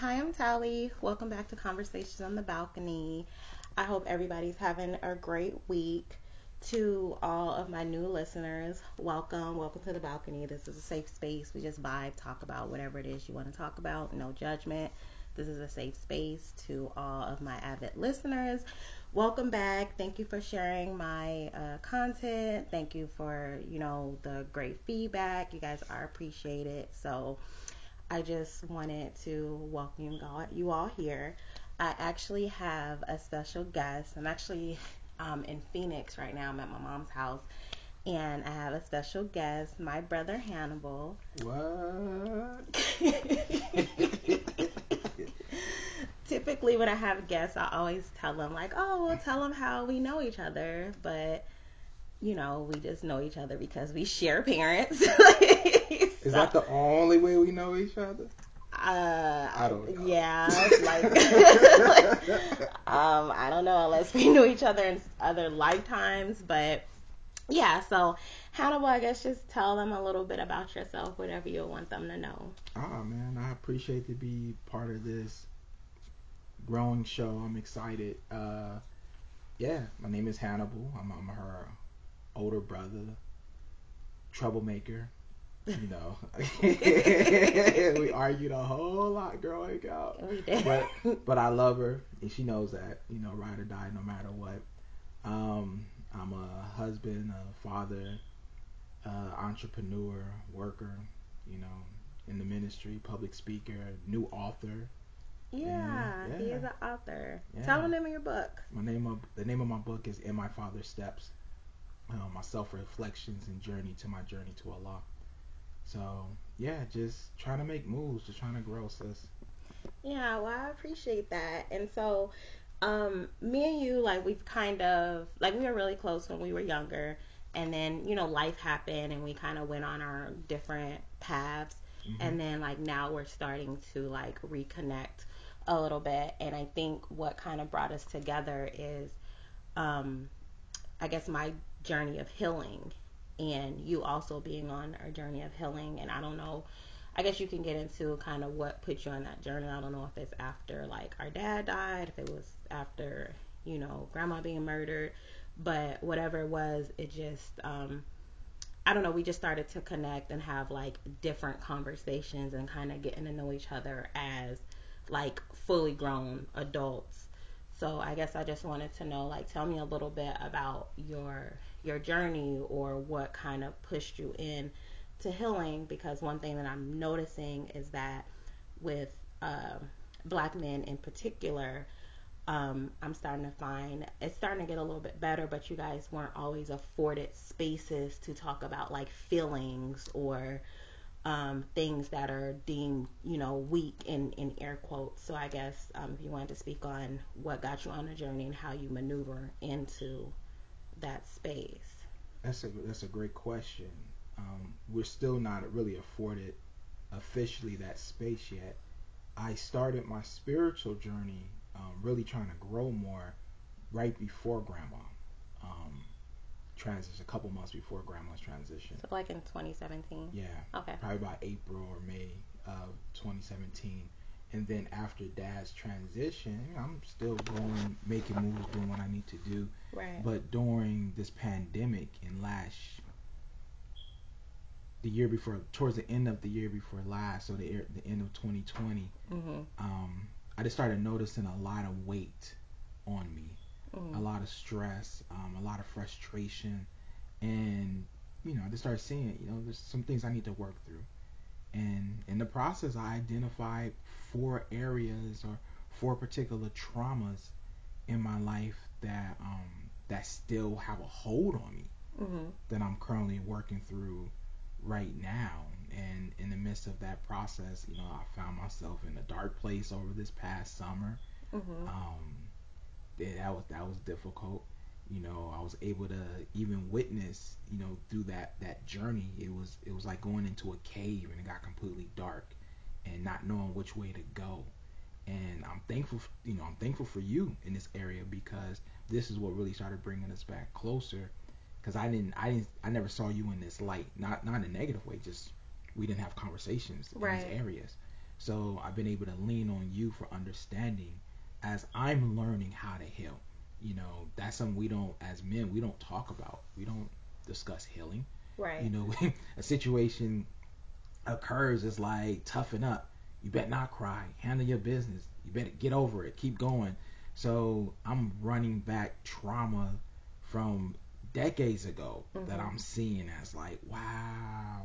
Hi, I'm Tally. Welcome back to Conversations on the Balcony. I hope everybody's having a great week. To all of my new listeners, welcome. Welcome to the balcony. This is a safe space. We just vibe, talk about whatever it is you want to talk about. No judgment. This is a safe space to all of my avid listeners. Welcome back. Thank you for sharing my uh, content. Thank you for, you know, the great feedback. You guys are appreciated. So I just wanted to welcome you all, here. I actually have a special guest. I'm actually um, in Phoenix right now. I'm at my mom's house. And I have a special guest, my brother Hannibal. What? Typically, when I have guests, I always tell them, like, oh, we'll tell them how we know each other. But, you know, we just know each other because we share parents. Is that the only way we know each other? Uh, I don't know. Yeah, like, um, I don't know unless we knew each other in other lifetimes, but yeah. So, Hannibal, I guess just tell them a little bit about yourself, whatever you want them to know. Oh man, I appreciate to be part of this growing show. I'm excited. Uh, yeah, my name is Hannibal. I'm, I'm her older brother, troublemaker. You know, we argued a whole lot growing up. But, but I love her, and she knows that. You know, ride or die, no matter what. Um, I'm a husband, a father, uh, entrepreneur, worker. You know, in the ministry, public speaker, new author. Yeah, Yeah, he is an author. Yeah. Tell them the name of your book. My name of the name of my book is In My Father's Steps. Uh, my self reflections and journey to my journey to Allah. So yeah, just trying to make moves, just trying to grow, sis. Yeah, well, I appreciate that. And so, um, me and you, like, we've kind of, like, we were really close when we were younger. And then, you know, life happened and we kind of went on our different paths. Mhm. And then, like, now we're starting to, like, reconnect a little bit. And I think what kind of brought us together is, um, I guess, my journey of healing and you also being on a journey of healing. And I don't know I guess you can get into kind of what put you on that journey. I don't know if it's after like our dad died, if it was after, you know, grandma being murdered, but whatever it was, it just um I don't know, we just started to connect and have like different conversations and kind of getting to know each other as like fully grown adults. So I guess I just wanted to know like tell me a little bit about your your journey or what kind of pushed you in to healing because one thing that I'm noticing is that with uh, black men in particular, um, I'm starting to find it's starting to get a little bit better, but you guys weren't always afforded spaces to talk about like feelings or um, things that are deemed, you know, weak in, in air quotes. So I guess um, if you wanted to speak on what got you on the journey and how you maneuver into that space. That's a that's a great question. Um, we're still not really afforded officially that space yet. I started my spiritual journey, um, really trying to grow more, right before grandma um, transition, a couple months before grandma's transition. So like in 2017. Yeah, Okay. probably about April or May of 2017. And then after dad's transition, I'm still going, making moves, doing what I need to do. Right. But during this pandemic and last, the year before, towards the end of the year before last, so the, the end of 2020, Mhm. um, I just started noticing a lot of weight on me, Mhm. a lot of stress, um, a lot of frustration, and you know, I just started seeing, you know, there's some things I need to work through. And in the process, I identified four areas or four particular traumas in my life that um, that still have a hold on me Mhm. that I'm currently working through right now. And in the midst of that process, you know, I found myself in a dark place over this past summer. Mhm. Um, yeah, that was that was difficult. You know, I was able to even witness, you know, through that that journey. It was it was like going into a cave and it got completely dark and not knowing which way to go. And I'm thankful, you know, I'm thankful for you in this area because this is what really started bringing us back closer. Because I didn't, I didn't, I never saw you in this light. Not not in a negative way. Just we didn't have conversations in Right. these areas. So I've been able to lean on you for understanding as I'm learning how to heal. You know, that's something we don't, as men, we don't talk about. We don't discuss healing. Right. You know, a situation occurs, it's like toughen up. You better not cry. Handle your business. You better get over it. Keep going. So I'm running back trauma from decades ago mm-hmm. that I'm seeing as like, wow,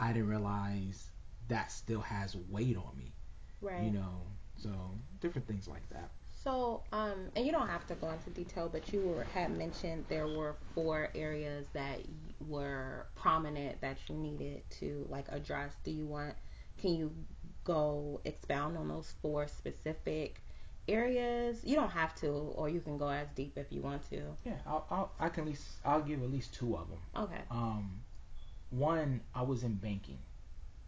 I didn't realize that still has weight on me. Right. You know, so different things like that. So, um, and you don't have to go into detail, but you were, had mentioned there were four areas that were prominent that you needed to like address. Do you want? Can you go expound on those four specific areas? You don't have to, or you can go as deep if you want to. Yeah, I'll, I'll I can at least I'll give at least two of them. Okay. Um, one I was in banking.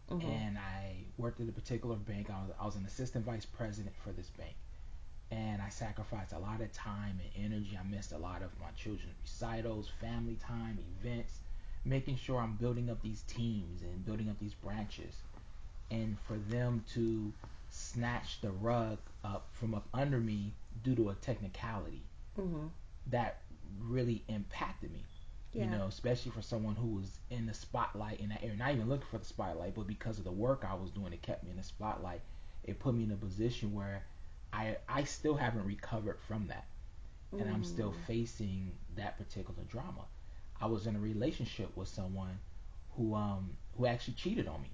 Mm-hmm. And I worked at a particular bank. I was, I was an assistant vice president for this bank and I sacrificed a lot of time and energy. I missed a lot of my children's recitals, family time, events, making sure I'm building up these teams and building up these branches. And for them to snatch the rug up from up under me due to a technicality, mm-hmm. that really impacted me. Yeah. You know, especially for someone who was in the spotlight in that area, not even looking for the spotlight, but because of the work I was doing, it kept me in the spotlight. It put me in a position where I I still haven't recovered from that, and mm. I'm still mm. facing that particular drama. I was in a relationship with someone who um who actually cheated on me.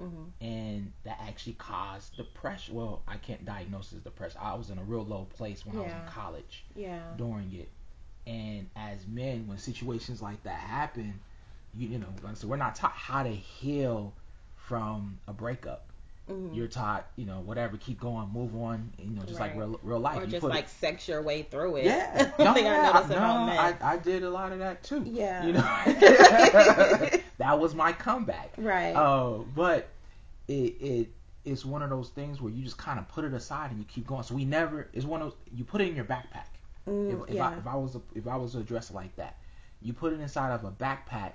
Mm-hmm. And that actually caused depression. Well, I can't diagnose as depression. I was in a real low place when yeah. I was in college. Yeah. During it, and as men, when situations like that happen, you you know, so we're not taught how to heal from a breakup. Mm-hmm. You're taught, you know, whatever, keep going, move on, you know, just right. like real, real life. Or you just like it, sex your way through it. Yeah, no, yeah, I, no, I, I, did a lot of that too. Yeah, you know, that was my comeback. Right. Uh, but it it it's one of those things where you just kind of put it aside and you keep going. So we never. It's one of those you put it in your backpack. Mm, if, if yeah. I if I was a, if I was to address like that, you put it inside of a backpack,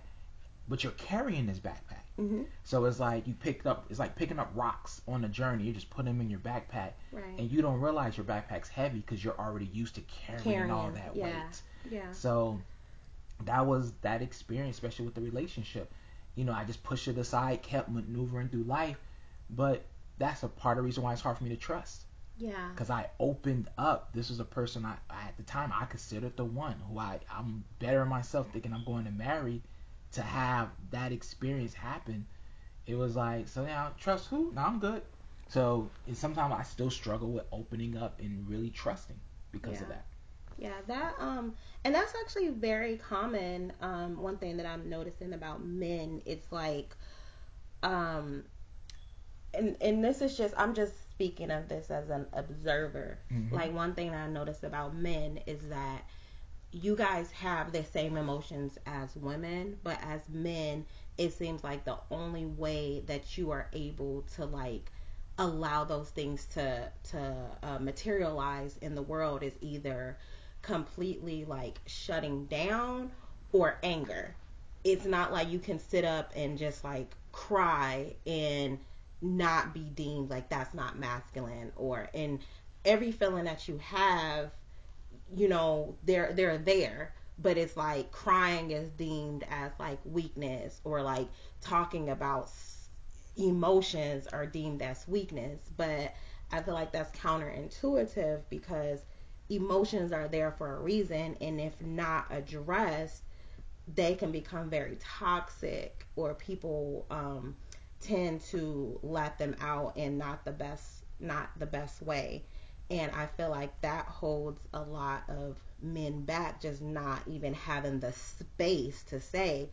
but you're carrying this backpack. Mm-hmm. So it's like you picked up, it's like picking up rocks on a journey. You just put them in your backpack, right. and you don't realize your backpack's heavy because you're already used to carrying, carrying all that yeah. weight. Yeah. So that was that experience, especially with the relationship. You know, I just pushed it aside, kept maneuvering through life, but that's a part of the reason why it's hard for me to trust. Yeah. Because I opened up. This was a person I, at the time I considered the one who I I'm better myself, thinking I'm going to marry to have that experience happen, it was like, so now trust who? No, I'm good. So sometimes I still struggle with opening up and really trusting because yeah. of that. Yeah, that um, and that's actually very common. Um, one thing that I'm noticing about men, it's like, um, and and this is just I'm just speaking of this as an observer. Mm-hmm. Like one thing that I notice about men is that you guys have the same emotions as women, but as men, it seems like the only way that you are able to like allow those things to to uh, materialize in the world is either completely like shutting down or anger. It's not like you can sit up and just like cry and not be deemed like that's not masculine or in every feeling that you have you know they're they're there but it's like crying is deemed as like weakness or like talking about emotions are deemed as weakness. But i feel like that's counterintuitive because emotions are there for a reason and if not addressed they can become very toxic or people um, tend to let them out in not the best not the best way and I feel like that holds a lot of men back, just not even having the space to say,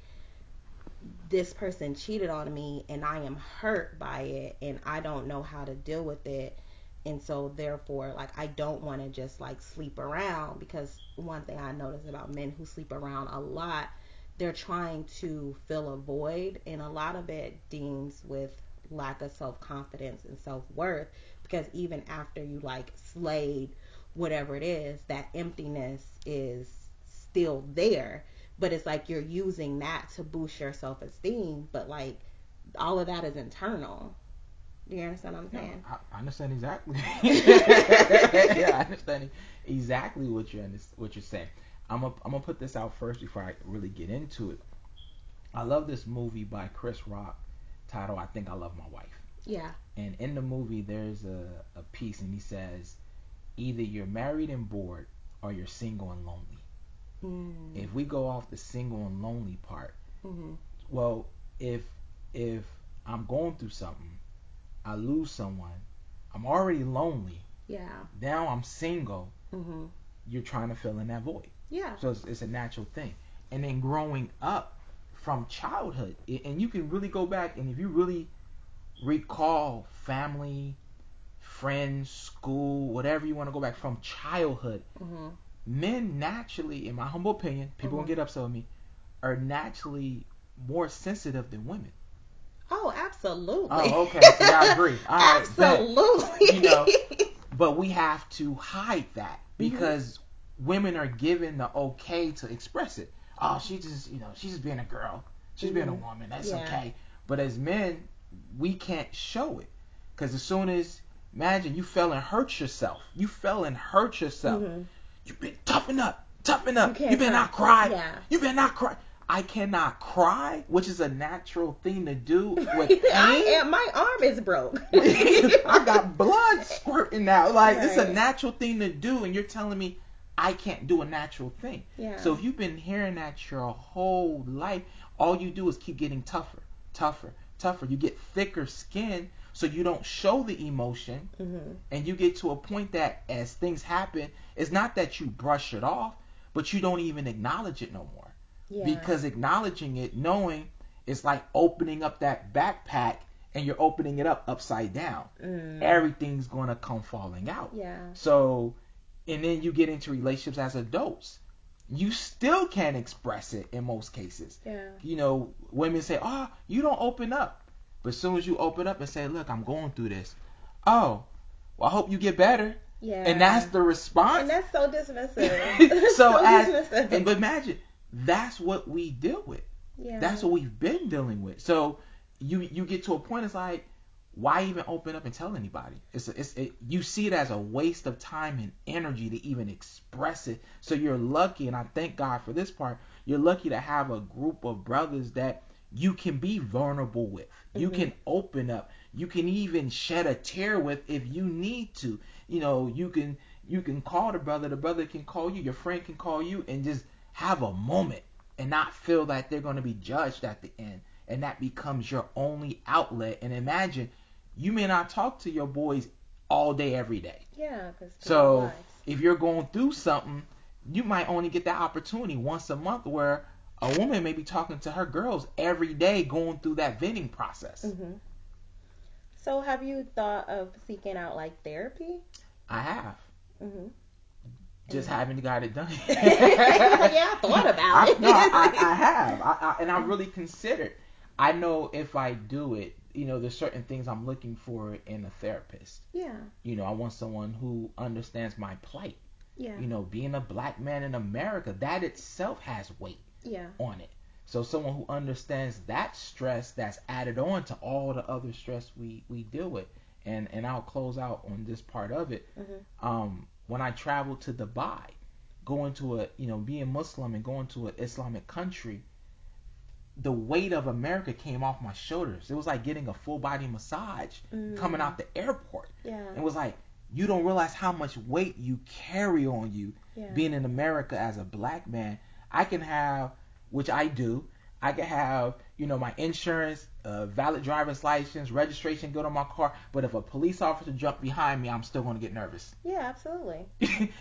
this person cheated on me and I am hurt by it and I don't know how to deal with it. And so, therefore, like, I don't want to just like sleep around because one thing I notice about men who sleep around a lot, they're trying to fill a void, and a lot of it deals with lack of self confidence and self worth because even after you like slayed whatever it is, that emptiness is still there. But it's like you're using that to boost your self esteem, but like all of that is internal. Do you understand what I'm saying? I, I understand exactly. yeah, I understand exactly what you're what you're saying. I'm gonna I'm gonna put this out first before I really get into it. I love this movie by Chris Rock titled I Think I Love My Wife. Yeah. And in the movie there's a, a piece and he says either you're married and bored or you're single and lonely. Mm. If we go off the single and lonely part, Mm-hmm. well, if if I'm going through something, I lose someone, I'm already lonely. Yeah. Now I'm single. Mm-hmm. You're trying to fill in that void. Yeah. So it's, it's a natural thing. And then growing up from childhood, and you can really go back and if you really recall family, friends, school, whatever you want to go back from childhood, Mm-hmm. men naturally, in my humble opinion, people Mhm. won't get upset with me, are naturally more sensitive than women. Oh, absolutely. Oh, okay. So I agree. All right, bet. absolutely. You know, But we have to hide that because women are given the okay to express it. Oh, she just, you know, she's just being a girl. She's being a Mhm. woman. That's Yeah. okay. But as men, we can't show it because as soon as imagine you fell and hurt yourself, you fell and hurt yourself. Mhm. You been toughen up, toughen up. You You, better not cry. Yeah. You better not cry. I cannot cry, which is a natural thing to do with pain. I am. My arm is broke. I got blood squirting out. Like it's a natural thing to do, and you're telling me I can't do a natural thing. Yeah. So if you've been hearing that your whole life, all you do is keep getting tougher, tougher, tougher. You get thicker skin, so you don't show the emotion, hmm and you get to a point that as things happen, it's not that you brush it off, but you don't even acknowledge it no more Yeah. because acknowledging it, knowing, it's like opening up that backpack and you're opening it up upside down. Mm. Everything's gonna come falling out. Yeah. So, and then you get into relationships as adults. You still can't express it in most cases. Yeah. You know, women say, "Oh, you don't open up," but as soon as you open up and say, "Look, I'm going through this," oh, well, I hope you get better. Yeah. And that's the response. And that's so dismissive. so as dismissive. and, but imagine that's what we deal with. yeah. That's what we've been dealing with. So you you get to a point it's like why even open up and tell anybody? It's it's it, you see it as a waste of time and energy to even express it. So you're lucky, and I thank God for this part. You're lucky to have a group of brothers that you can be vulnerable with. You Mhm. can open up. You can even shed a tear with if you need to. You know, you can you can call the brother. The brother can call you. Your friend can call you, and just have a moment and not feel that they're going to be judged at the end and that becomes your only outlet and imagine you may not talk to your boys all day every day Yeah. Cause so lives. if you're going through something you might only get that opportunity once a month where a woman may be talking to her girls every day going through that venting process hmm So have you thought of seeking out like therapy? i have hmm just haven't got it done yeah, I thought about I, it. no, I, I have, I, I, and I really considered. I know if I do it, you know, there's certain things I'm looking for in a therapist. yeah. You know, I want someone who understands my plight. Yeah. You know, being a black man in America, that itself has weight Yeah. on it. So someone who understands that stress that's added on to all the other stress we we deal with. And and I'll close out on this part of it. hmm Um, when I traveled to Dubai, going to a you know being Muslim and going to an Islamic country, the weight of America came off my shoulders. It was like getting a full body massage Mm. coming out the airport. Yeah. It was like you don't realize how much weight you carry on you yeah. being in America as a black man. I can have, which I do. I can have, you know, my insurance, uh, valid driver's license, registration good on my car. But if a police officer jumped behind me, I'm still going to get nervous. yeah. Absolutely.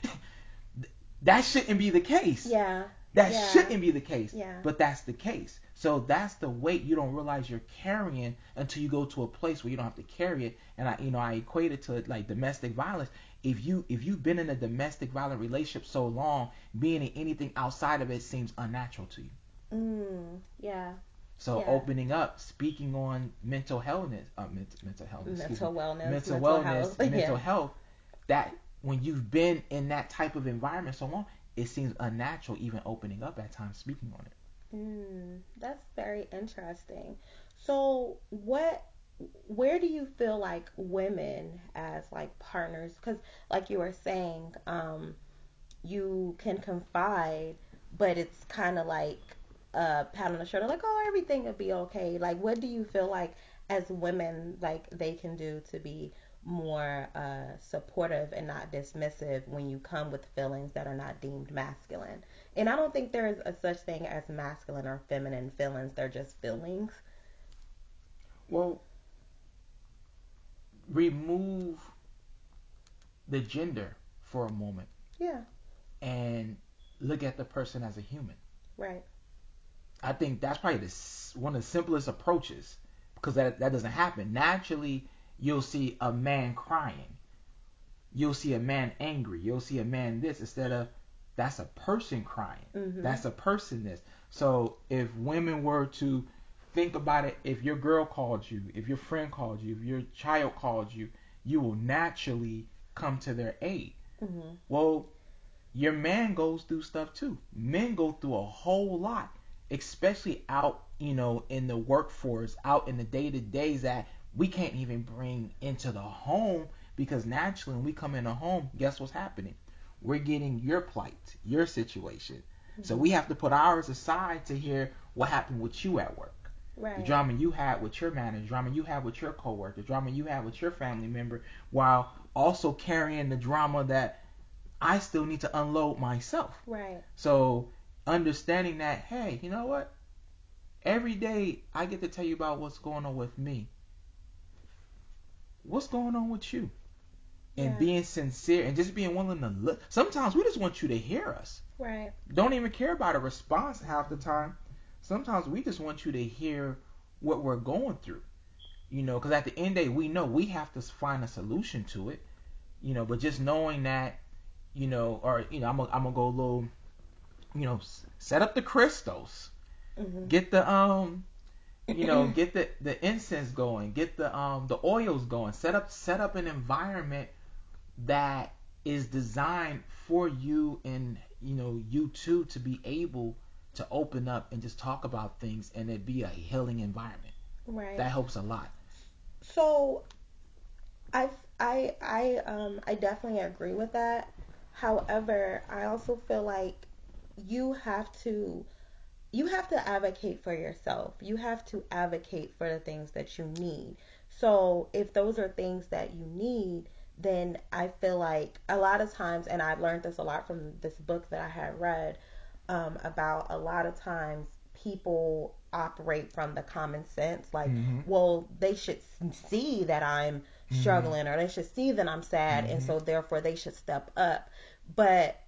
that shouldn't be the case. Yeah. That Yeah. shouldn't be the case. Yeah. But that's the case. So that's the weight you don't realize you're carrying until you go to a place where you don't have to carry it. And I, you know, I equate it to like domestic violence. If you if you've been in a domestic violent relationship so long, being in anything outside of it seems unnatural to you. Mm. Yeah. So Yeah. opening up, speaking on mental healthness, uh, mental, mental health, Mental wellness. mental, mental wellness, health. mental yeah. health. That when you've been in that type of environment so long, it seems unnatural even opening up at times, speaking on it. Mm, that's very interesting. So, what where do you feel like women as like partners because like you were saying um you can confide but it's kind of like a pat on the shoulder like oh everything will be okay like what do you feel like as women like they can do to be more uh, supportive and not dismissive when you come with feelings that are not deemed masculine and i don't think there is a such thing as masculine or feminine feelings they're just feelings Well, remove the gender for a moment yeah and look at the person as a human. right I think that's probably the, one of the simplest approaches because that that doesn't happen. Naturally, you'll see a man crying. You'll see a man angry. You'll see a man this instead of that's a person crying. mm-hmm. That's a person this. So if women were to think about it, if your girl called you, if your friend called you, if your child called you, you will naturally come to their aid. mm-hmm. Well, your man goes through stuff too. Men go through a whole lot, especially out, you know, in the workforce, out in the day to days that we can't even bring into the home because naturally when we come in the home, guess what's happening? We're getting your plight, your situation. Mm-hmm. So we have to put ours aside to hear what happened with you at work. right The drama you had with your manager, the drama you had with your coworker, the drama you had with your family member, while also carrying the drama that I still need to unload myself. right So understanding that, hey, you know what? Every day I get to tell you about what's going on with me. What's going on with you? And Yeah. being sincere and just being willing to look. Sometimes we just want you to hear us. right Don't even care about a response half the time. Sometimes we just want you to hear what we're going through. You know, because at the end of the day, we know we have to find a solution to it. You know, but just knowing that, you know, or you know, I'm gonna go a little, you know, set up the crystals, mm-hmm. get the um, you know, get the the incense going, get the um the oils going, set up set up an environment that is designed for you and you know you too to be able to open up and just talk about things and it be a healing environment. right That helps a lot. So I I I um I definitely agree with that. However, I also feel like you have to you have to advocate for yourself. You have to advocate for the things that you need. So if those are things that you need, then I feel like a lot of times, and I've learned this a lot from this book that I had read um, about a lot of times people operate from the common sense like Mhm. well they should see that i'm struggling or they should see that i'm sad and Mhm. so therefore they should step up but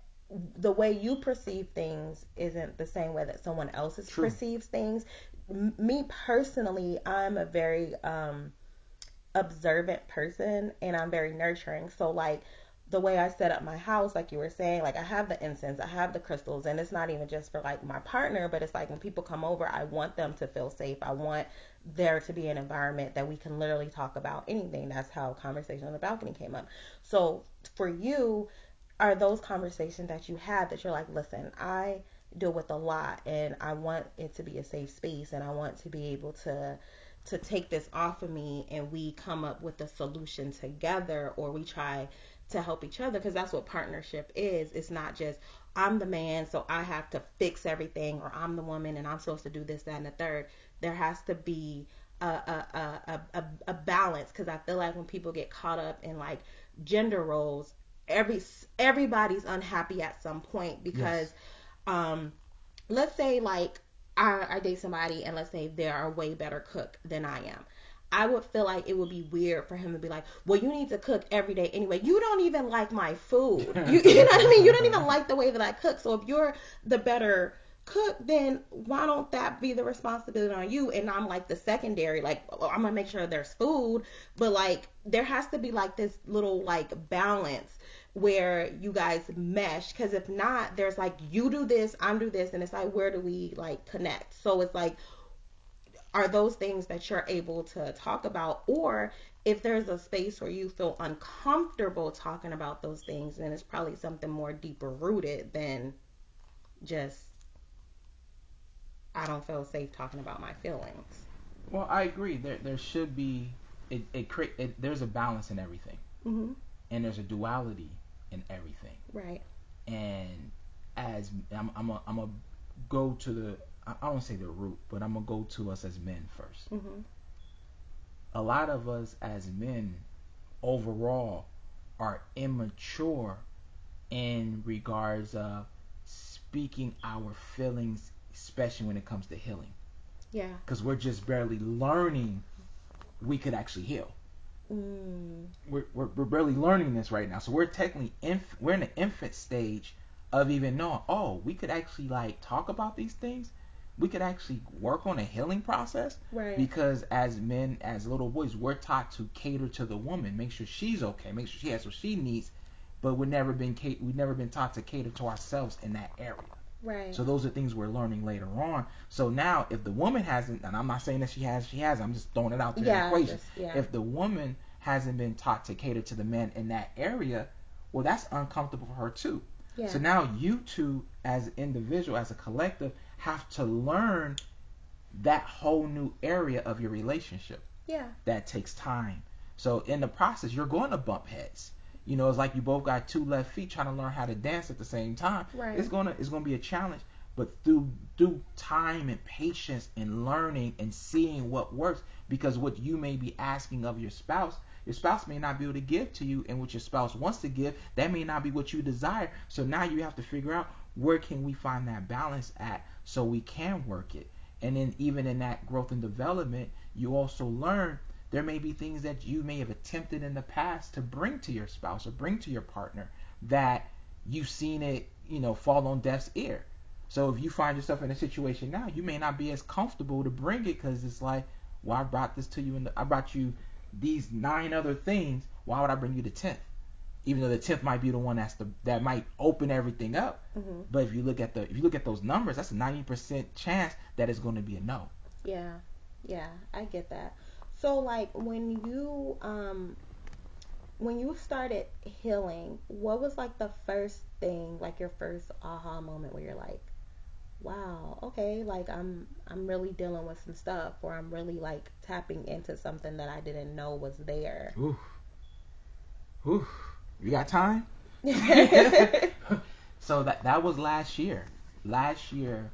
the way you perceive things isn't the same way that someone else perceives things M- me personally i'm a very um observant person and I'm very nurturing. So like the way I set up my house, like you were saying, like I have the incense, I have the crystals, and it's not even just for like my partner, but it's like when people come over, I want them to feel safe. I want there to be an environment that we can literally talk about anything. That's how conversation on the balcony came up. So for you, are those conversations that you have that you're like, listen, I deal with a lot and I want it to be a safe space and I want to be able to to take this off of me and we come up with a solution together or we try to help each other because that's what partnership is. It's not just I'm the man so I have to fix everything or I'm the woman and I'm supposed to do this that and the third. There has to be a a a a, a balance because I feel like when people get caught up in like gender roles every everybody's unhappy at some point because Yes. um let's say like I, I date somebody and let's say they're a way better cook than I am. I would feel like it would be weird for him to be like, well, you need to cook every day anyway. You don't even like my food. You, you know what I mean? You don't even like the way that I cook. So if you're the better cook, then why don't that be the responsibility on you? And I'm like the secondary, like well, I'm gonna make sure there's food, but like there has to be like this little like balance where you guys mesh because if not there's like you do this i'm do this and it's like where do we like connect so it's like are those things that you're able to talk about or if there's a space where you feel uncomfortable talking about those things then it's probably something more deeper rooted than just i don't feel safe talking about my feelings Well, I agree. There there should be it it create it, there's a balance in everything, Mhm. and there's a duality in everything. Right. And as I'm I'm a, I'm a go to the I don't say the root, but I'm gonna go to us as men first. Mhm. A lot of us as men overall are immature in regards of speaking our feelings, especially when it comes to healing, Yeah. because we're just barely learning we could actually heal. Mm. we're, we're, we're barely learning this right now. So we're technically inf- we're in the infant stage of even knowing, oh, we could actually like talk about these things. We could actually work on a healing process Right. because as men, as little boys, we're taught to cater to the woman, make sure she's okay, make sure she has what she needs, but we've never been we've never been taught to cater to ourselves in that area. Right. So those are things we're learning later on. So now, if the woman hasn't, and I'm not saying that she has, she has. I'm just throwing it out there in the equation just- yeah. if the woman hasn't been taught to cater to the men in that area, well, that's uncomfortable for her too. yeah. So now you two, as an individual, as a collective, have to learn that whole new area of your relationship. yeah. That takes time. So in the process, you're going to bump heads. You know, it's like you both got two left feet trying to learn how to dance at the same time. Right. It's gonna it's gonna be a challenge. But through through time and patience and learning and seeing what works, because what you may be asking of your spouse, your spouse may not be able to give to you, and what your spouse wants to give, that may not be what you desire. So now you have to figure out where can we find that balance at, so we can work it. And then even in that growth and development, you also learn there may be things that you may have attempted in the past to bring to your spouse or bring to your partner that you've seen it, you know, fall on deaf's ear. So if you find yourself in a situation now, you may not be as comfortable to bring it because it's like, well, I brought this to you, and I brought you these nine other things. Why would I bring you the tenth? Even though the tenth might be the one that's the that might open everything up. Mhm. But if you look at the if you look at those numbers, that's a ninety percent chance that it's going to be a no. Yeah, yeah, I get that. So like when you um when you started healing, what was like the first thing, like your first aha moment where you're like, wow, okay, like I'm I'm really dealing with some stuff or I'm really like tapping into something that I didn't know was there. Ooh, ooh, you got time? so that that was last year. Last year,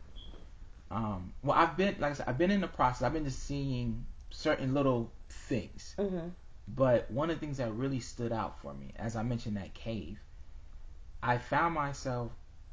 um, well, I've been like I said, I've been in the process. I've been just seeing certain little things, mhm. but one of the things that really stood out for me, as I mentioned that cave, I found myself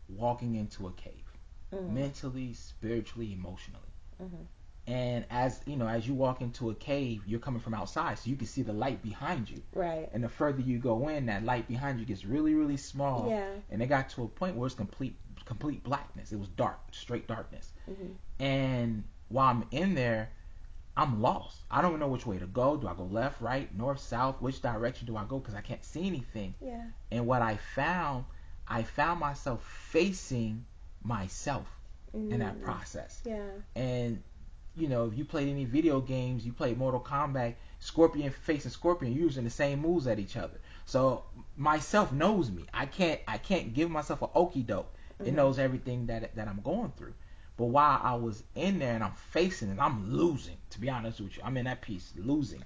walking into a cave, Mhm. mentally, spiritually, emotionally. Mhm. And as you know, as you walk into a cave, you're coming from outside, so you can see the light behind you. Right. And the further you go in, that light behind you gets really, really small. Yeah. And it got to a point where it's complete, complete blackness. It was dark, straight darkness. Mhm. And while I'm in there, I'm lost. I don't know which way to go. Do I go left, right, north, south? Which direction do I go? Because I can't see anything. Yeah. And what I found, I found myself facing myself in that Mm. process. Yeah. And you know, if you played any video games, you played Mortal Kombat, Scorpion facing Scorpion, you're using the same moves at each other. So myself knows me. I can't I can't give myself a okey doke. It Mhm. knows everything that that I'm going through. But while I was in there and I'm facing it, I'm losing. To be honest with you, I'm in that piece losing.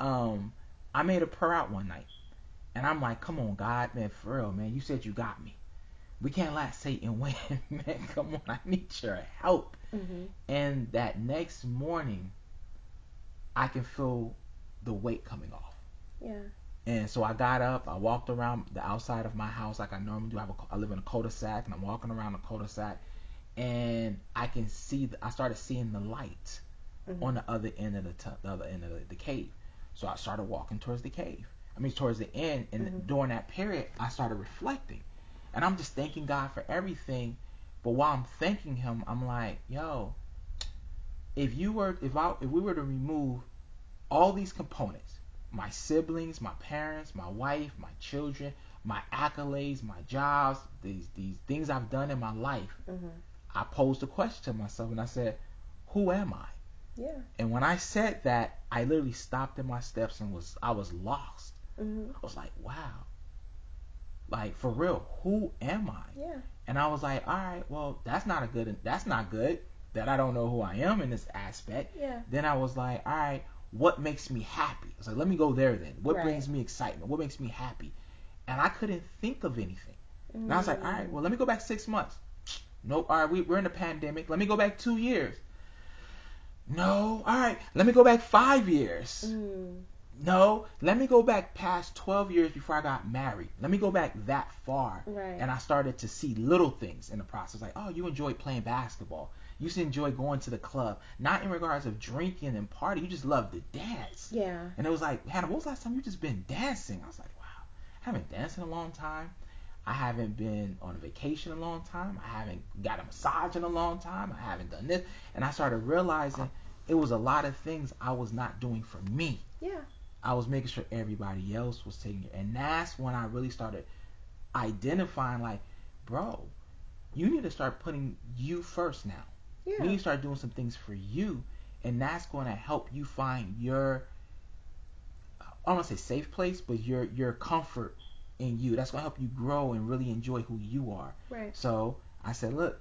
Um, I made a prayer out one night, and I'm like, "Come on, God, man, for real, man. You said you got me. We can't let Satan win, man. Come on, I need your help." Mhm. And that next morning, I can feel the weight coming off. Yeah. And so I got up, I walked around the outside of my house like I normally do. I, have a, I live in a cul-de-sac, and I'm walking around the cul-de-sac, and I can see. The, I started seeing the light Mhm. on the other end of the, tu- the other end of the, the cave. So I started walking towards the cave. I mean, towards the end, and Mhm. during that period, I started reflecting, and I'm just thanking God for everything. But while I'm thanking Him, I'm like, yo, if you were, if I, if we were to remove all these components, my siblings, my parents, my wife, my children, my accolades, my jobs, these these things I've done in my life, Mhm. I posed a question to myself, and I said, who am I? Yeah. And when I said that, I literally stopped in my steps and was I was lost. Mhm. I was like, wow. Like for real, who am I? Yeah. And I was like, all right, well, that's not a good that's not good that I don't know who I am in this aspect. Yeah. Then I was like, all right, what makes me happy. I was like, let me go there then. What Right. brings me excitement? What makes me happy? And I couldn't think of anything. Mm. And I was like, all right, well, let me go back six months. Nope. All right, we, we're in a pandemic. Let me go back two years. No. All right, let me go back five years. Mm. No, let me go back past 12 years before I got married. Let me go back that far. Right. And I started to see little things in the process. Like, oh, you enjoyed playing basketball. You used to enjoy going to the club. Not in regards of drinking and party. You just love to dance. Yeah. And it was like, Hannah, when was the last time you just been dancing? I was like, wow, I haven't danced in a long time. I haven't been on vacation a long time. I haven't got a massage in a long time. I haven't done this. And I started realizing it was a lot of things I was not doing for me. Yeah. I was making sure everybody else was taking it. And that's when I really started identifying like, bro, you need to start putting you first now. You need to start doing some things for you. And that's going to help you find your, I don't want to say safe place, but your your comfort in you. That's going to help you grow and really enjoy who you are. Right. So I said, look,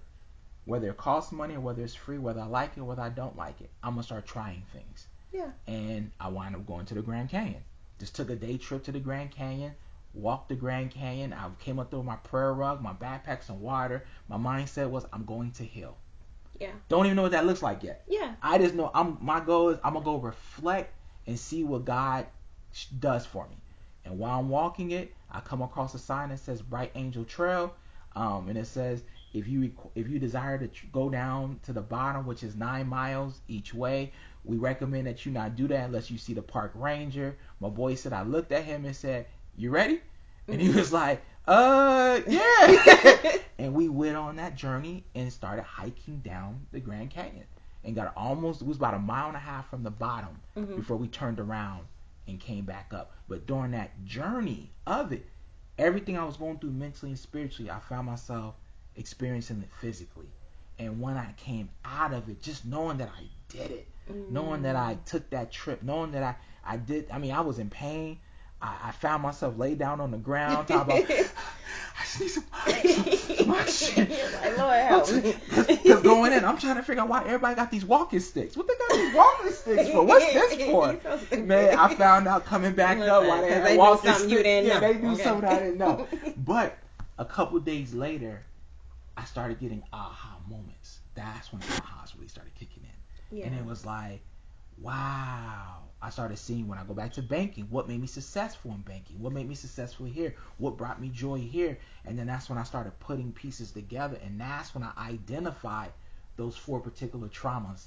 whether it costs money or whether it's free, whether I like it or whether I don't like it, I'm going to start trying things Yeah. and I wound up going to the Grand Canyon. Just took a day trip to the Grand Canyon, walked the Grand Canyon. I came up with my prayer rug, my backpack, some water. My mindset was I'm going to heal. Yeah. Don't even know what that looks like yet. Yeah. I just know I'm my goal is I'm gonna go reflect and see what God does for me. And while I'm walking it, I come across a sign that says Bright Angel Trail, um, and it says if you if you desire to tr- go down to the bottom, which is nine miles each way, we recommend that you not do that unless you see the park ranger. My boy said I looked at him and said, "You ready?" And he was like, "Uh, yeah." and we went on that journey and started hiking down the Grand Canyon and got almost it was about a mile and a half from the bottom Mhm. before we turned around and came back up. But during that journey of it, everything I was going through mentally and spiritually, I found myself experiencing it physically. And when I came out of it, just knowing that I did it, knowing that mm. I took that trip, knowing that I, I did, I mean, I was in pain. I, I found myself laid down on the ground, talking about, I just need some, some, some oxygen. Like, Lord help me. Because going in, I'm trying to figure out why everybody got these walking sticks. What they got these walking sticks for? What's this for? So. Man, I found out coming back up why they had they walking something you sticks. didn't yeah, know. they knew Okay. something I didn't know. But a couple days later, I started getting aha moments. That's when ahas really started kicking in. Yeah. And it was like, wow. I started seeing when I go back to banking, what made me successful in banking? What made me successful here? What brought me joy here? And then that's when I started putting pieces together. And that's when I identified those four particular traumas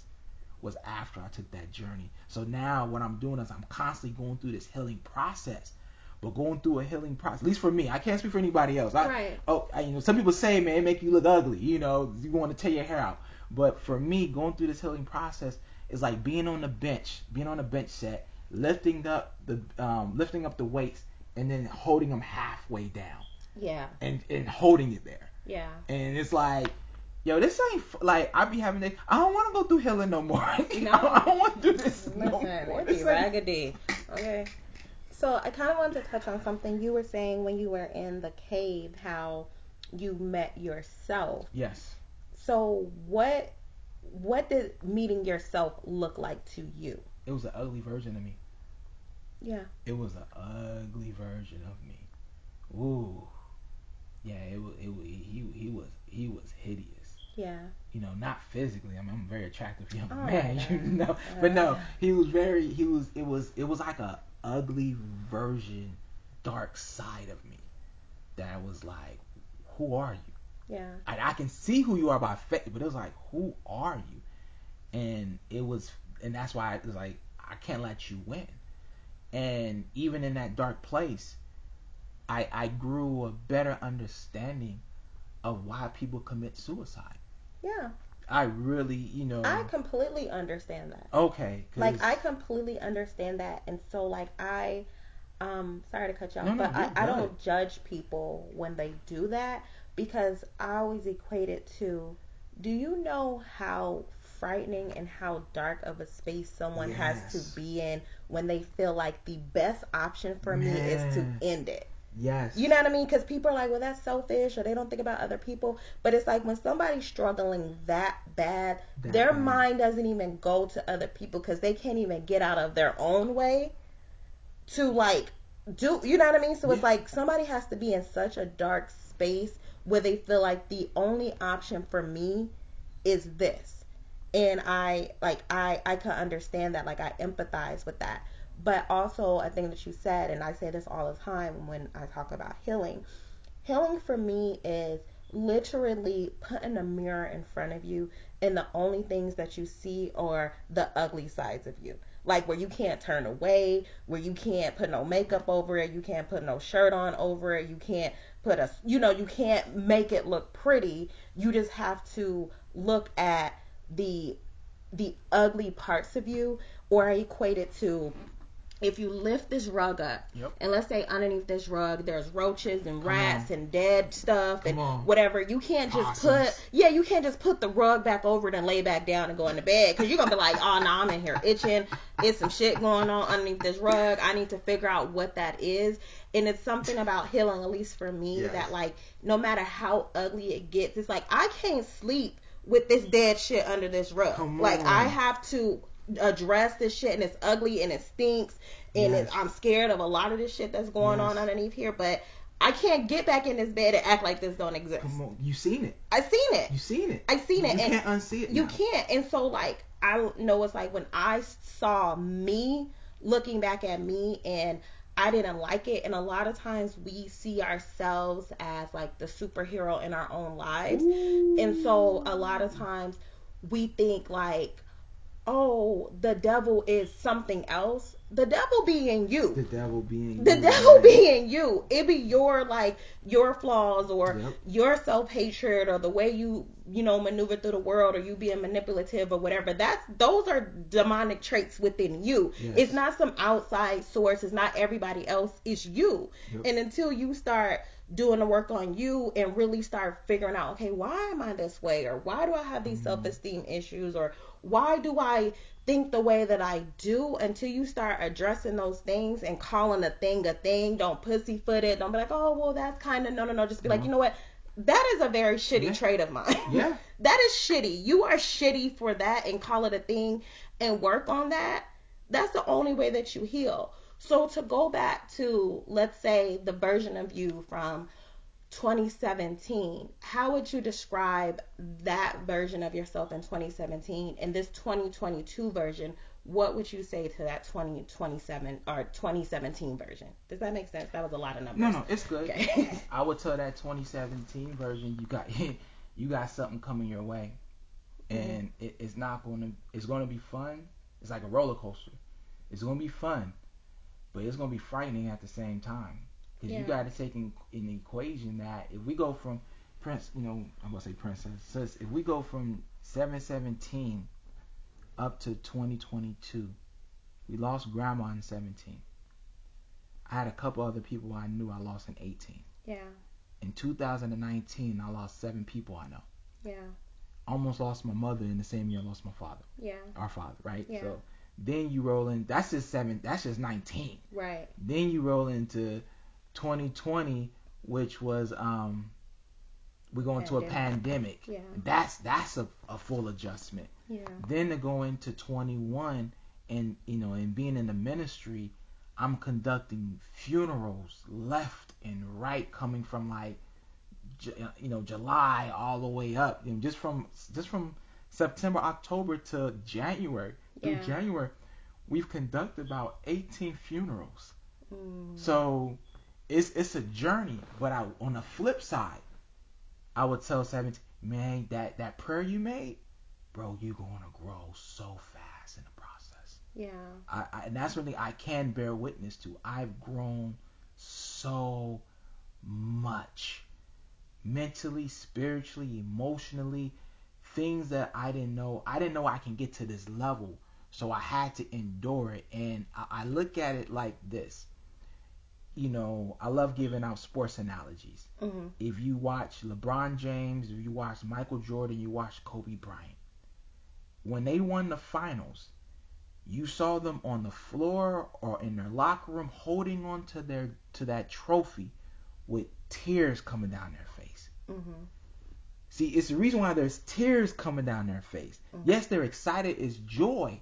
was after I took that journey. So now what I'm doing is I'm constantly going through this healing process. But going through a healing process, at least for me, I can't speak for anybody else. I, Right. Oh, I, you know, some people say, man, it make you look ugly. You know, you want to tear your hair out. But for me, going through this healing process is like being on the bench, being on a bench set, lifting up the um, lifting up the weights, and then holding them halfway down, Yeah. and and holding it there. Yeah. And it's like, yo, this ain't f- like I be having this. I don't want to go through healing no more. No. I don't want to do this Listen, no more. it be raggedy. Okay. So I kind of wanted to touch on something you were saying when you were in the cave, how you met yourself. Yes. So what what did meeting yourself look like to you? It was an ugly version of me. Yeah. It was an ugly version of me. Ooh. Yeah, it was. It was. He he was he was hideous. Yeah. You know, not physically. I mean, I'm a very attractive young Oh, man. yeah. You know, but no, Uh. he was very. He was. It was. It was like a ugly version, dark side of me. That was like, who are you? Yeah. I, I can see who you are by face, but it was like, who are you? And it was, and that's why it was like, I can't let you win. And even in that dark place, I I grew a better understanding of why people commit suicide. Yeah. I really, you know, I completely understand that. okay, Like I completely understand that, and so like I, um, sorry to cut you off, No, no, but I, I don't judge people when they do that because I always equate it to, do you know how frightening and how dark of a space someone has to be in when they feel like the best option for me is to end it. Yes. You know what I mean? Because people are like, well, that's selfish, or they don't think about other people. But it's like when somebody's struggling that bad, That their bad. mind doesn't even go to other people because they can't even get out of their own way to like do. You know what I mean? So it's Yeah. like somebody has to be in such a dark space where they feel like the only option for me is this. And i like i i can understand that like i empathize with that. But also a thing that you said and i say this all the time when i talk about healing healing for me is literally putting a mirror in front of you and the only things that you see are the ugly sides of you. Like where you can't turn away where you can't put no makeup over it you can't put no shirt on over it you can't put us, you know you can't make it look pretty you just have to look at the the ugly parts of you or I equate it to if you lift this rug up Yep. and let's say underneath this rug there's roaches and rats and dead stuff and on. whatever you can't just Possums. put yeah you can't just put the rug back over it and lay back down and go into bed because you're gonna be like oh no i'm in here itching it's some shit going on underneath this rug i need to figure out what that is and it's something about healing at least for me Yes. that like no matter how ugly it gets it's like i can't sleep with this dead shit under this rug like i have to address this shit and it's ugly and it stinks and Yes. I'm scared of a lot of this shit that's going Yes. on underneath here, but I can't get back in this bed and act like this don't exist. Come on. You seen it. I seen it. You seen it. I seen it. You and can't unsee it. you can't. And so like I know it's like when I saw me looking back at me and I didn't like it and a lot of times we see ourselves as like the superhero in our own lives. And so a lot of times we think like, oh, the devil is something else. The devil being you. The devil being. The you, The devil man. being you. It be your like your flaws or Yep. your self hatred or the way you you know maneuver through the world or you being manipulative or whatever. That's those are demonic traits within you. Yes. It's not some outside source. It's not everybody else. It's you. Yep. And until you start doing the work on you and really start figuring out, okay, why am I this way or why do I have these Mhm. self esteem issues or why do I think the way that I do until you start addressing those things and calling a thing a thing. Don't pussyfoot it. Don't be like, oh, well, that's kind of, no, no, no. Just be like, mm-hmm. you know what? That is a very shitty Yeah. trait of mine. Yeah. that is shitty. You are shitty for that and call it a thing and work on that. That's the only way that you heal. So to go back to, let's say, the version of you from 2017, how would you describe that version of yourself in 2017 and this 2022 version? What would you say to that 2027 or 2017 version? Does that make sense? That was a lot of numbers. No, no, it's good. Okay. I would tell that 2017 version you got you got something coming your way, mm-hmm. and it, it's not going to it's going to be fun. It's like a roller coaster. It's going to be fun, but it's going to be frightening at the same time because Yeah. you got to take in, in the equation that if we go from Prince, you know, I'm gonna say princess. Says if we go from 717 up to 2022, we lost grandma in 17. I had a couple other people I knew I lost in 18. yeah, In 2019, I lost seven people I know. yeah, Almost lost my mother in the same year I lost my father, yeah, our father, right? Yeah. So then you roll in, that's just seven, that's just 19. right, Then you roll into 2020, which was, um, we go into a pandemic. Yeah. That's, that's a, a full adjustment. yeah, Then to go into 21 and, you know, and being in the ministry, I'm conducting funerals left and right coming from like you know July all the way up you know, just from just from September October to January through Yeah. January we've conducted about 18 funerals mm, so it's it's a journey but I on the flip side I would tell 17 man that that prayer you made bro you're going to grow so fast in the process yeah, I, I, and that's something I can bear witness to. I've grown so much mentally, spiritually, emotionally, things that I didn't know. I didn't know I can get to this level, so I had to endure it. And I, I look at it like this. You know, I love giving out sports analogies. mm, If you watch LeBron James, if you watch Michael Jordan, you watch Kobe Bryant. When they won the finals, you saw them on the floor or in their locker room holding on to their to that trophy with tears coming down their face. Mhm. See, it's the reason why there's tears coming down their face. Mhm. Yes, they're excited, it's joy,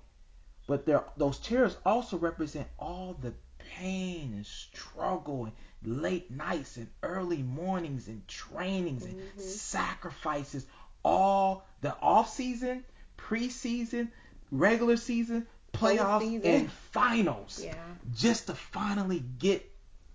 but they're, those tears also represent all the pain and struggle and late nights and early mornings and trainings and Mhm. sacrifices. All the off season, preseason, regular season, playoffs, Postseason. and finals, Yeah. just to finally get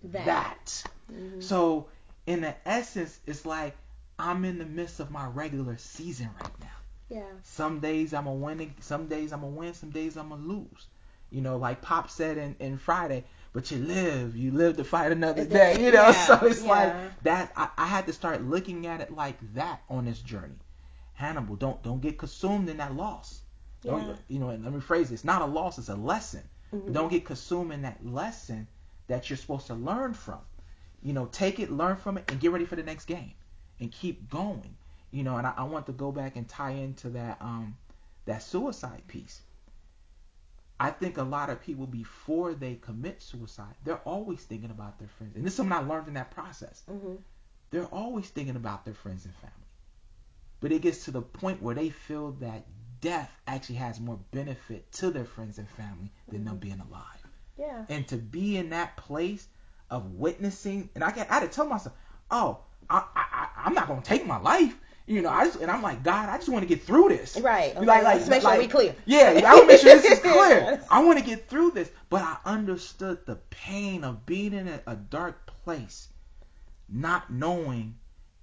That. that. Mhm. So, in the essence, it's like I'm in the midst of my regular season right now. yeah. Some days I'm gonna win, some days I'm gonna win, some days I'm gonna lose. You know, like Pop said in, in Friday, but you live, you live to fight another day. You know, yeah, so it's yeah. like that. I, I had to start looking at it like that on this journey. Hannibal, don't don't get consumed in that loss. Don't- Yeah. you know, and let me phrase it, it's not a loss, it's a lesson. Mhm. Don't get consumed in that lesson that you're supposed to learn from. You know, take it, learn from it, and get ready for the next game, and keep going. You know, and I, I want to go back and tie into that um that suicide piece. I think a lot of people before they commit suicide, they're always thinking about their friends, and this is something I learned in that process. Mhm. They're always thinking about their friends and family, but it gets to the point where they feel that death actually has more benefit to their friends and family than them Mhm. being alive Yeah. and to be in that place of witnessing and I, got, I had to tell myself oh I, I, I- I'm not gonna take my life you know I just and I'm like God I just want to get through this Right. Like- Let's like- make sure like- we clear. yeah I want to make sure this is clear I want to get through this but I understood the pain of being in a, a dark place not knowing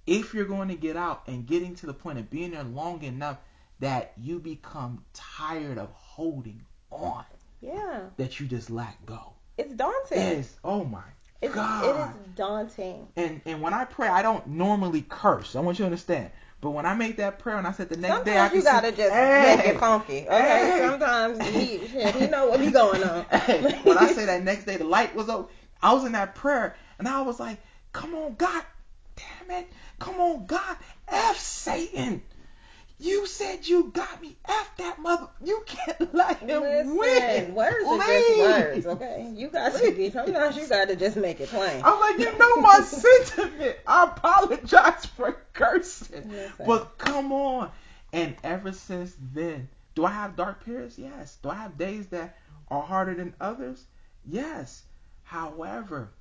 if you're going to get out and getting to the point of being there long enough that you become tired of holding on Yeah. that you just let go It's daunting. Yes. Oh my It's, God. It is daunting. And and when I pray, I don't normally curse. I want you to understand. But when I make that prayer and I said the next day, I Sometimes you gotta see, just Hey! make it funky. Okay. Hey! Sometimes he, he know what be going on. Hey, when I say that next day, the light was up. I was in that prayer and I was like, "Come on, God, damn it, come on, God, f Satan." You said you got me. F that mother. You can't let him Listen, win. words are just words, okay? You got to be. Sometimes you got to just make it plain. I'm like, you know my sentiment. I apologize for cursing. Listen. But come on. And ever since then, do I have dark periods? Yes. Do I have days that are harder than others? Yes. However,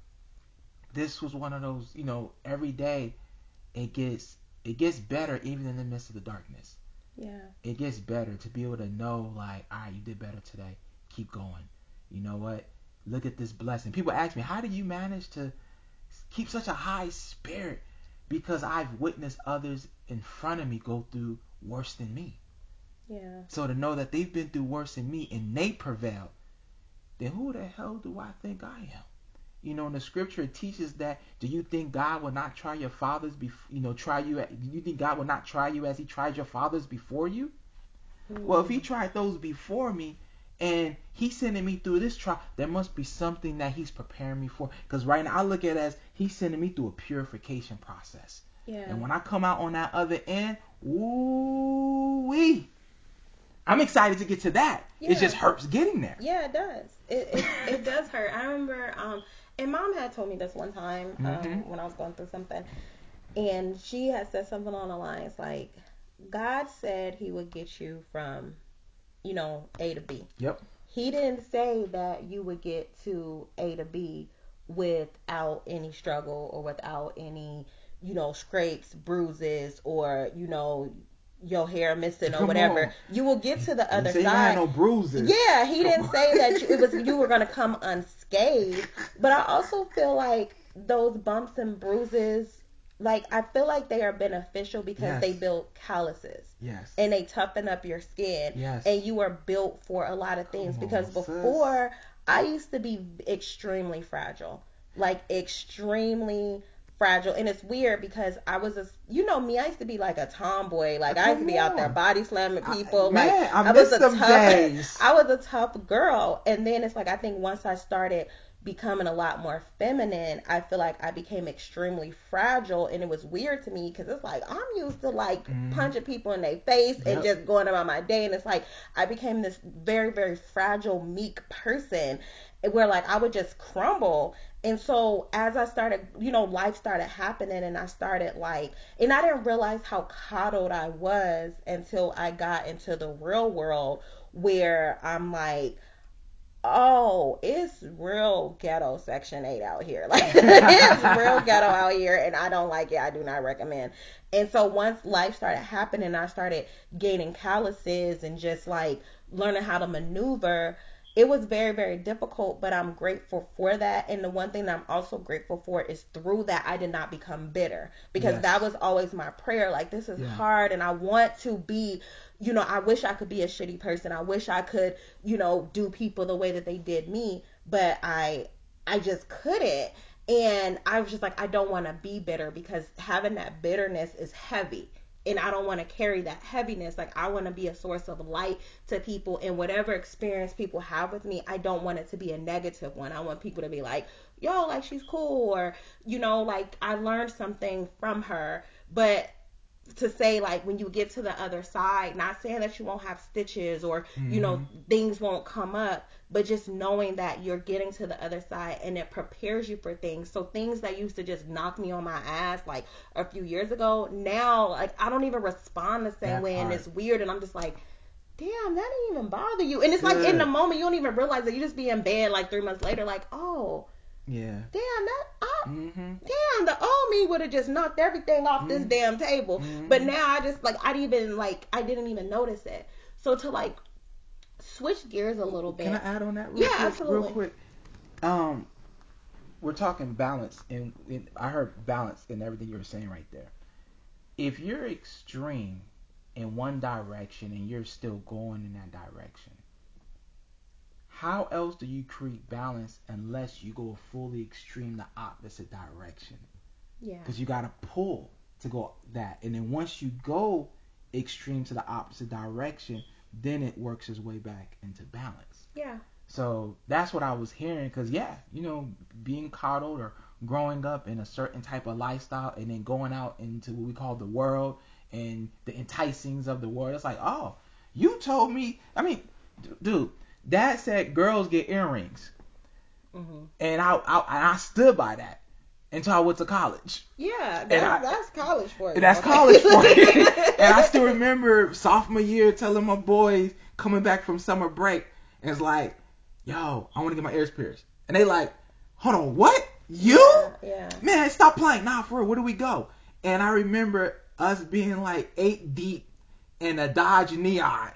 this was one of those, you know, every day it gets it gets better even in the midst of the darkness. Yeah. It gets better to be able to know like, all right, you did better today. Keep going. You know what? Look at this blessing. People ask me, how do you manage to keep such a high spirit? Because I've witnessed others in front of me go through worse than me. Yeah. So to know that they've been through worse than me and they prevailed, then who the hell do I think I am? You know, in the scripture it teaches that. Do you think God will not try your fathers? Bef- you know, try you. Do you think God will not try you as He tried your fathers before you? Well, if He tried those before me, and He's sending me through this trial, there must be something that He's preparing me for. Because right now I look at it as He's sending me through a purification process. Yeah. And when I come out on that other end, ooh wee. I'm excited to get to that. Yeah. It just hurts getting there. Yeah, it does. It, it it does hurt. I remember, um, and mom had told me this one time um, Mhm. when I was going through something, and she had said something on the lines like, God said He would get you from, you know, A to B. Yep. He didn't say that you would get to A to B without any struggle or without any, you know, scrapes, bruises, or you know, your hair missing or Come whatever. on. You will get to the other side. had no bruises. Yeah, he Come didn't on. say that you, it was you were gonna come unscathed, but I also feel like those bumps and bruises, like I feel like they are beneficial because Yes. they build calluses Yes. and they toughen up your skin, Yes. and you are built for a lot of things. Come because on, sis. before I used to be extremely fragile, like extremely fragile and it's weird because I was a you know me I used to be like a tomboy like I used to be out there body slamming I- people man, like I was a tough days. I was a tough girl. And then it's like I think once I started becoming a lot more feminine, I feel like I became extremely fragile and it was weird to me because it's like I'm used to like Mhm. punching people in their face and just going about my day and it's like I became this very very fragile meek person where like I would just crumble And so as I started, you know, life started happening and I started like, and I didn't realize how coddled I was until I got into the real world where I'm like, oh, it's real ghetto Section 8 out here. Like, it's real ghetto out here, and I don't like it. I do not recommend. And so once life started happening, I started gaining calluses and just like learning how to maneuver. It was very, very difficult, but I'm grateful for that. And the one thing that I'm also grateful for is through that I did not become bitter because Yes. that was always my prayer. Like, this is Yeah. hard, and I want to be you know, I wish I could be a shitty person. I wish I could, you know, do people the way that they did me, but I I just couldn't. And I was just like I don't want to be bitter because having that bitterness is heavy. And I don't want to carry that heaviness. Like I want to be a source of light to people and whatever experience people have with me, I don't want it to be a negative one. I want people to be like, "Yo, like she's cool," or you know, like I learned something from her. But to say like when you get to the other side, not saying that you won't have stitches or you know mm-hmm. things won't come up, but just knowing that you're getting to the other side and it prepares you for things. So things that used to just knock me on my ass like a few years ago, now like I don't even respond the same That way and part. it's weird and I'm just like Damn, that didn't even bother you. And it's like in the moment you don't even realize that you just be in bed like three months later, like, oh, Yeah. damn, that I, Mm-hmm. damn, the old me would have just knocked everything off this Mhm. damn table. Mhm. But now I just like I didn't even like I didn't even notice it. So to like switch gears a little bit. Can I add on that? Real Yeah, quick, absolutely. Real quick. Um, we're talking balance, and, and I heard balance in everything you were saying right there. If you're extreme in one direction and you're still going in that direction, how else do you create balance unless you go fully extreme the opposite direction? yeah. because you got to pull to go that and then once you go extreme to the opposite direction then it works its way back into balance Yeah. so that's what i was hearing because yeah you know being coddled or growing up in a certain type of lifestyle and then going out into what we call the world and the enticings of the world it's like oh you told me i mean d- dude dad said girls get earrings hmm and i, I and i stood by that until i went to college Yeah. And That's, I- that's college for you. that's okay? college for you. and I still remember sophomore year telling my boys coming back from summer break, and it's like, yo, I want to get my ears pierced. And they like, hold on, what? You? Yeah. Man, stop playing. Nah, for real, where do we go? And I remember us being like eight deep in a Dodge Neon.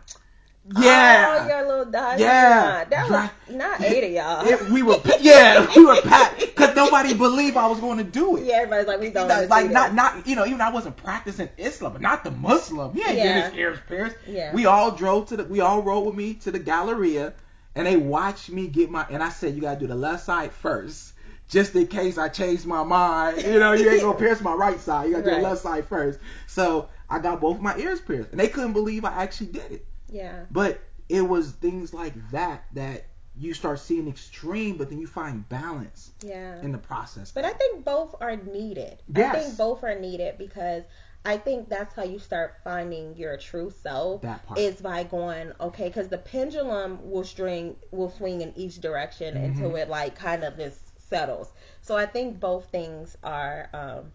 Yeah. Oh, your little Dodge. Yeah. That was not eight of y'all. It- we were, yeah, we were packed because nobody believed I was going to do it. yeah, everybody's like, we don't. like, like not not you know even I wasn't practicing Islam, but not the Muslim. Yeah. his ears pierced. Yeah. We all drove to the we all rode with me to the Galleria, and they watched me get my and I said you gotta do the left side first. Just in case I change my mind, you know, you ain't gonna pierce my right side. You gotta do the left side first. So I got both my ears pierced, and they couldn't believe I actually did it. Yeah. But it was things like that that you start seeing extreme, but then you find balance Yeah. in the process. But I think both are needed. Yes. I think both are needed because I think that's how you start finding your true self. That part. Is by going okay, because the pendulum will string will swing in each direction until Mhm. it like kind of just settles. So I think both things are um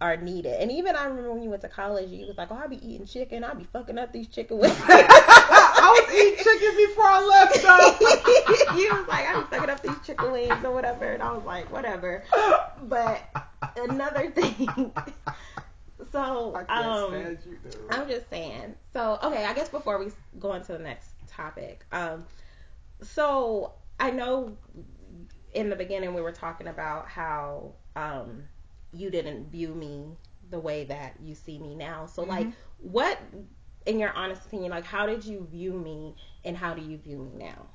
are needed. And even I remember when you went to college, you was like, "Oh, I be eating chicken. I'll be fucking up these chicken wings." I was eating chicken before I left, though. you was like, I be fucking up these chicken wings or whatever, and I was like, whatever. But another thing. So, um, you, I'm just saying. So, okay, I guess before we go on to the next topic, um, so I know in the beginning we were talking about how um you didn't view me the way that you see me now. So, like, Mhm. what, in your honest opinion, like, how did you view me, and how do you view me now?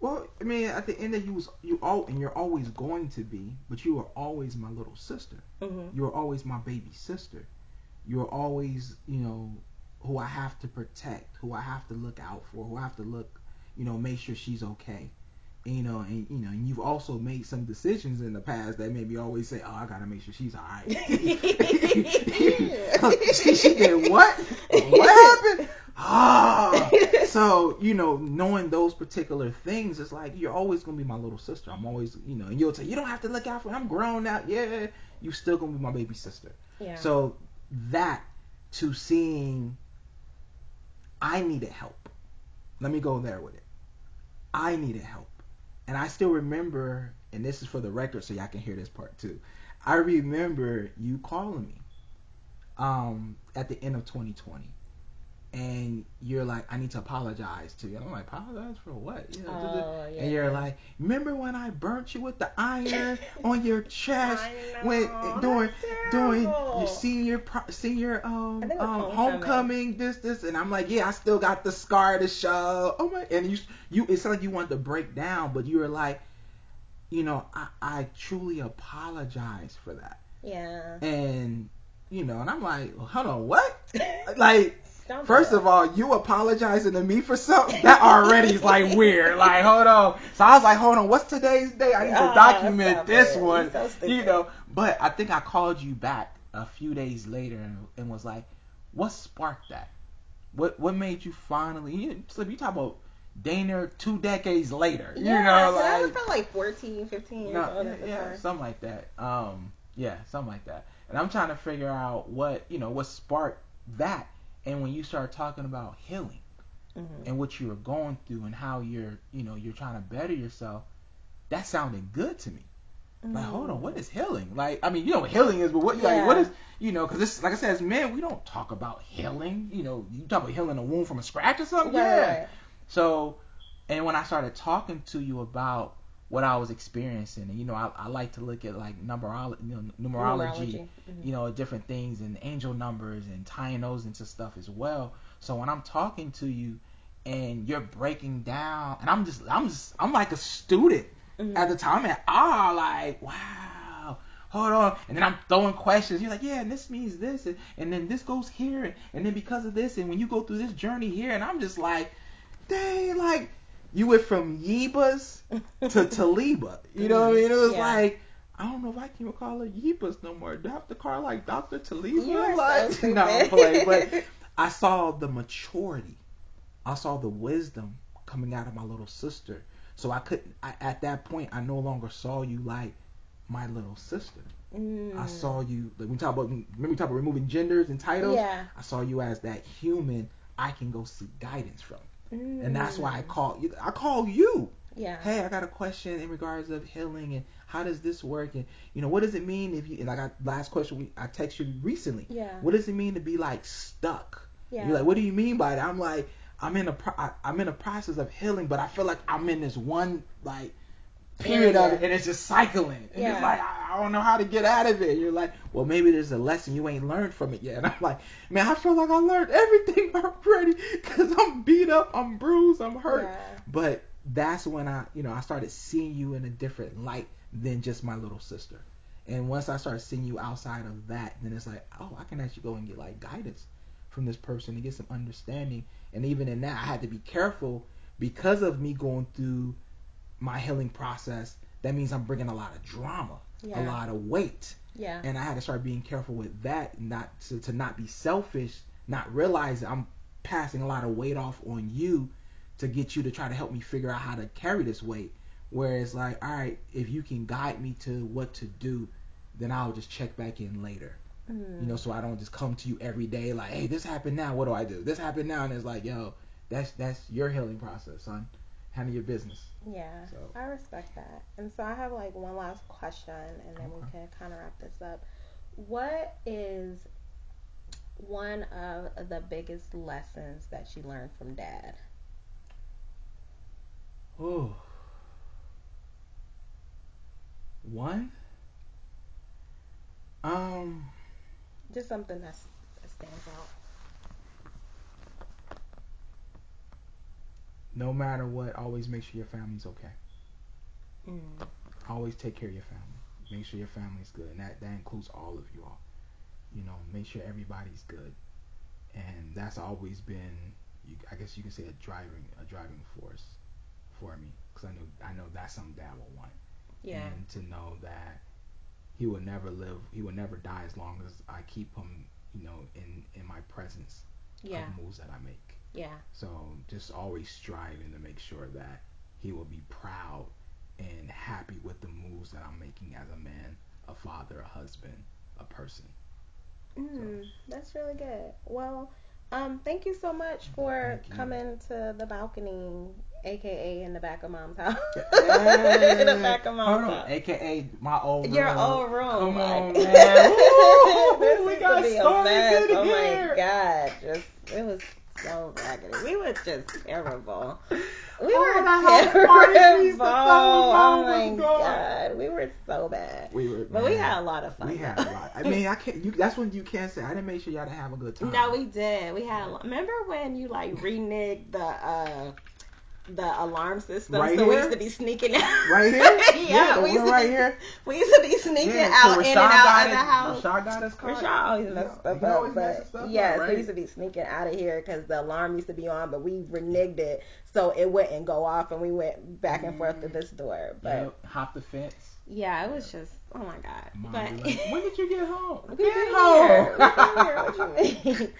Well, I mean, at the end of you was you all, and you're always going to be, but you are always my little sister. Mm-hmm. You're always my baby sister. You're always, you know, who I have to protect, who I have to look out for, who I have to look, you know, make sure she's okay. You know, and you know, and you've also made some decisions in the past that made me always say, "Oh, I gotta make sure she's alright." she, she did what? What happened? ah. so you know, knowing those particular things, it's like you're always gonna be my little sister. I'm always, you know, and you'll say you don't have to look out for. Me. I'm grown now. Yeah, you're still gonna be my baby sister. Yeah. So that to seeing, I needed help. Let me go there with it. I needed help, and I still remember, and this is for the record, so y'all can hear this part too. I remember you calling me um, at the end of 2020 and you're like, I need to apologize to you. And I'm like, apologize for what? You know, Oh, yeah. And you're like, remember when I burnt you with the iron on your chest when know, during during your senior senior um, I think it was um homecoming. homecoming this this and I'm like, yeah, I still got the scar to show. Oh my, and you you it's like you want to break down, but you were like, you know, I I truly apologize for that. Yeah. And you know, and I'm like, well, hold on, what? Like Don't First of all, you apologizing to me for something that already is like weird. Like, hold on. So I was like, hold on, what's today's day? I need to Oh, document this it. one. So you know. But I think I called you back a few days later and, and was like, what sparked that? What what made you finally? You, so you talk about Dana two decades later. You yeah, know, so I was like probably like 14, 15 years no, yeah, yeah, something like that. Um, yeah, something like that. And I'm trying to figure out what you know what sparked that. And when you start talking about healing Mhm. and what you were going through and how you're you know you're trying to better yourself, that sounded good to me. Like, hold on, what is healing? Like, I mean, you know what healing is, but what like what is you know? Because this, like I said, as men, we don't talk about healing. You know, you talk about healing a wound from a scratch or something. Right, yeah. right. So, and when I started talking to you about what I was experiencing, and you know, I, I like to look at like numerology, you know, numerology, Mhm. you know, different things and angel numbers and tying those into stuff as well. So when I'm talking to you and you're breaking down, and I'm just, I'm just, I'm like a student Mhm. at the time, and ah, like, wow. Hold on, and then I'm throwing questions. You're like, yeah, and this means this, and, and then this goes here, and, and then because of this, and when you go through this journey here, and I'm just like, dang, like you went from Yebas to Taliba. You know what I mean? It was Yeah. like I don't know if I can even call her Yebas no more. Do I have to call her like Dr. Taliba? You are so like stupid. no, I'm playing, but I saw the maturity. I saw the wisdom coming out of my little sister. So I couldn't. I, at that point, I no longer saw you like my little sister. Mm. I saw you. Like we talk about. Remember we talk about removing genders and titles. Yeah. I saw you as that human. I can go seek guidance from, Mm. and that's why I call you. I call you. Yeah. Hey, I got a question in regards of healing and how does this work and you know what does it mean if you like I last question we I texted you recently. Yeah. What does it mean to be like stuck? Yeah. You're like, what do you mean by that? I'm like, I'm in a pro- I, I'm in a process of healing, but I feel like I'm in this one like period of it, and it's just cycling. And Yeah. it's like I, I don't know how to get out of it. You're like, well, maybe there's a lesson you ain't learned from it yet. And I'm like, man, I feel like I learned everything already because I'm beat up, I'm bruised, I'm hurt. Yeah. But that's when I, you know, I started seeing you in a different light than just my little sister. And once I started seeing you outside of that, then it's like, oh, I can actually go and get like guidance from this person and get some understanding. And even in that, I had to be careful because of me going through my healing process. That means I'm bringing a lot of drama, a lot of weight, Yeah. and I had to start being careful with that, not to, to not be selfish, not realize I'm passing a lot of weight off on you to get you to try to help me figure out how to carry this weight. Whereas like, all right, if you can guide me to what to do, then I'll just check back in later. Mm. You know, so I don't just come to you every day like, hey, this happened now. What do I do? This happened now, and it's like, yo, that's that's your healing process, son. Handle your business. Yeah, So- I respect that. And so I have like one last question, and then we can kind of wrap this up. What is one of the biggest lessons that you learned from dad? Oh. One. Um. Just something that stands out. No matter what, always make sure your family's okay. Mm. Always take care of your family. Make sure your family's good, and that that includes all of you all. You know, make sure everybody's good, and that's always been, you, I guess you can say, a driving a driving force for me, because I know I know that's something Dad will want. Yeah. and to know that he will never live he will never die as long as I keep him you know in in my presence Yeah. of moves that I make Yeah. So just always striving to make sure that he will be proud and happy with the moves that I'm making as a man, a father, a husband, a person. Mm, that's really good. Well, um, thank you so much for coming to the balcony, aka in the back of mom's house. Hey. in the back of mom's Hold on, house. AKA my old Your old room. Come on, man. Woo, this we got to be a mess. Oh my god, just it was so raggedy. We were just terrible. We Oh, were the house parties we used terrible. Oh my mom was gone. god, we were so bad. We were, But we had a lot of fun. We had a lot. I mean, I can't. You, that's when you can't say. I didn't make sure y'all didn't have a good time. No, we did. We had. A, lot- remember when you like reneged the uh the alarm system? Right so we used to be sneaking out. Right here? yeah, Yeah, we used to right be, here. We used to be sneaking Yeah, out so in and out of the house. Rashad got his car. Rashad always messed stuff he up, but stuff up, yes, right? we used to be sneaking out of here because the alarm used to be on, but we reneged it so it wouldn't go off, and we went back and forth to this door. Mm. But Yep, hop the fence. yeah, it was just oh my god. Mom but like, when did you get home? We Get home. here. Here. What you mean?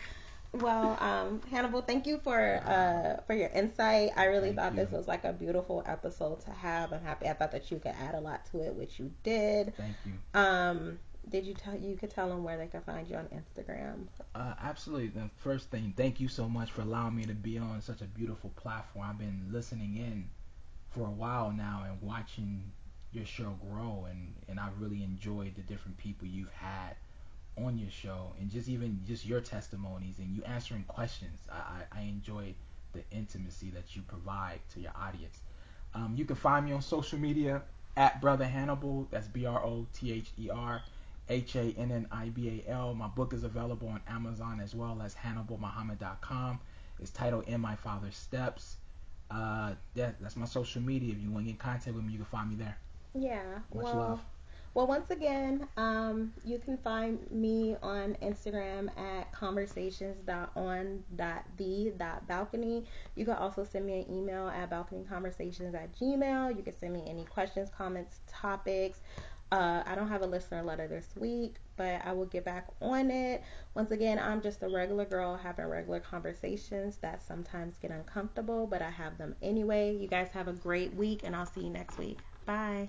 Well, um, Hannibal, thank you for uh, for your insight. I really Thank thought this was like a beautiful episode to have. I'm happy. I thought that you could add a lot to it, which you did. Thank you. Um, did you tell you could tell them where they can find you on Instagram? Uh, absolutely. The first thing, thank you so much for allowing me to be on such a beautiful platform. I've been listening in for a while now and watching your show grow, and and I've really enjoyed the different people you've had on your show, and just even just your testimonies and you answering questions. I I, I enjoy the intimacy that you provide to your audience. Um, you can find me on social media at Brother Hannibal. That's B R O T H E R H A N N I B A L. My book is available on Amazon as well as HannibalMuhammad.com. It's titled In My Father's Steps. Uh, yeah, that's my social media. If you want to get in contact with me, you can find me there. Yeah. Much well, love. Well, once again, um, you can find me on Instagram at conversations.on.the.balcony. You can also send me an email at balconyconversations at gmail. You can send me any questions, comments, topics. Uh, I don't have a listener letter this week, but I will get back on it. Once again, I'm just a regular girl having regular conversations that sometimes get uncomfortable, but I have them anyway. You guys have a great week, and I'll see you next week. Bye.